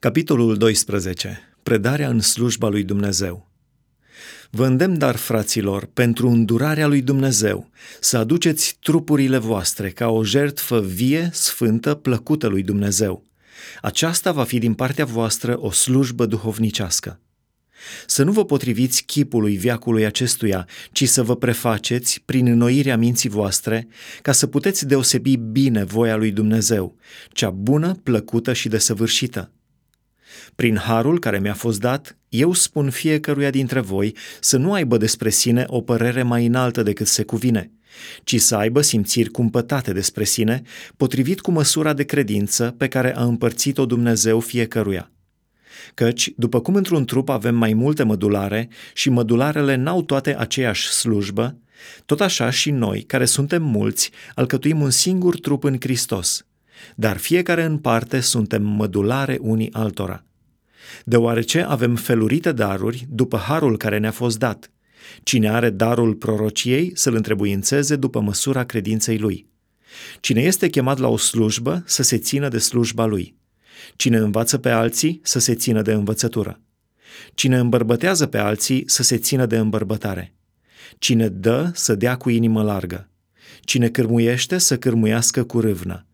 Capitolul 12. Predarea în slujba lui Dumnezeu. Vă îndemn, dar, fraților, pentru îndurarea lui Dumnezeu, să aduceți trupurile voastre ca o jertfă vie, sfântă, plăcută lui Dumnezeu. Aceasta va fi din partea voastră o slujbă duhovnicească. Să nu vă potriviți chipului viacului acestuia, ci să vă prefaceți prin înnoirea minții voastre, ca să puteți deosebi bine voia lui Dumnezeu, cea bună, plăcută și desăvârșită. Prin harul care mi-a fost dat, eu spun fiecăruia dintre voi să nu aibă despre sine o părere mai înaltă decât se cuvine, ci să aibă simțiri cumpătate despre sine, potrivit cu măsura de credință pe care a împărțit-o Dumnezeu fiecăruia. Căci, după cum într-un trup avem mai multe mădulare și mădularele n-au toate aceeași slujbă, tot așa și noi, care suntem mulți, alcătuim un singur trup în Hristos, dar fiecare în parte suntem mădulare unii altora deoarece avem felurite daruri după harul care ne-a fost dat. Cine are darul prorociei să-l întrebuințeze după măsura credinței lui. Cine este chemat la o slujbă să se țină de slujba lui. Cine învață pe alții să se țină de învățătură. Cine îmbărbătează pe alții să se țină de îmbărbătare. Cine dă să dea cu inimă largă. Cine cârmuiește să cârmuiască cu râvnă.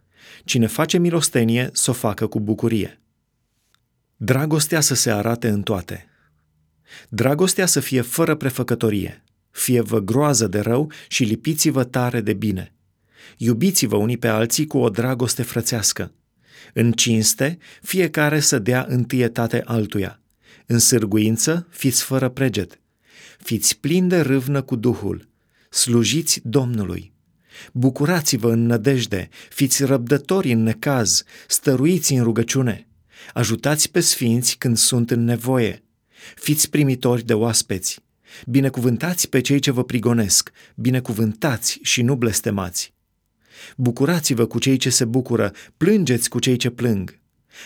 Cine face milostenie să o facă cu bucurie. Dragostea să se arate în toate. Dragostea să fie fără prefăcătorie. Fie-vă groază de rău și lipiți-vă tare de bine. Iubiți-vă unii pe alții cu o dragoste frățească. În cinste, fiecare să dea întâietate altuia. În sârguință, fiți fără preget. Fiți plini de râvnă cu Duhul. Slujiți Domnului. Bucurați-vă în nădejde, fiți răbdători în necaz, stăruiți în rugăciune Ajutați pe sfinți când sunt în nevoie. Fiți primitori de oaspeți. Binecuvântați pe cei ce vă prigonesc, binecuvântați și nu blestemați. Bucurați-vă cu cei ce se bucură, plângeți cu cei ce plâng.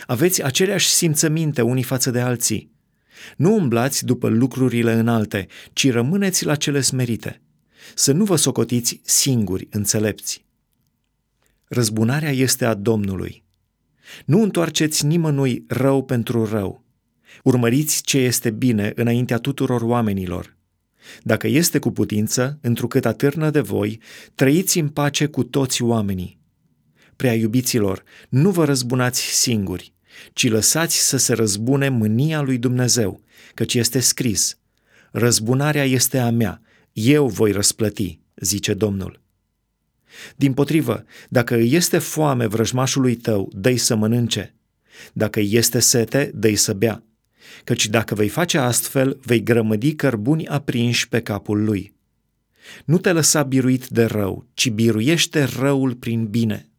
Aveți aceleași simțăminte unii față de alții. Nu umblați după lucrurile înalte, ci rămâneți la cele smerite. Să nu vă socotiți singuri înțelepți. Răzbunarea este a Domnului. Nu întoarceți nimănui rău pentru rău. Urmăriți ce este bine înaintea tuturor oamenilor. Dacă este cu putință, întrucât atârnă de voi, trăiți în pace cu toți oamenii. Prea iubiților, nu vă răzbunați singuri, ci lăsați să se răzbune mânia lui Dumnezeu, căci este scris, Răzbunarea este a mea, eu voi răsplăti, zice Domnul. Din potrivă, dacă îi este foame vrăjmașului tău, dă să mănânce. Dacă îi este sete, dă să bea. Căci dacă vei face astfel, vei grămădi cărbuni aprinși pe capul lui. Nu te lăsa biruit de rău, ci biruiește răul prin bine.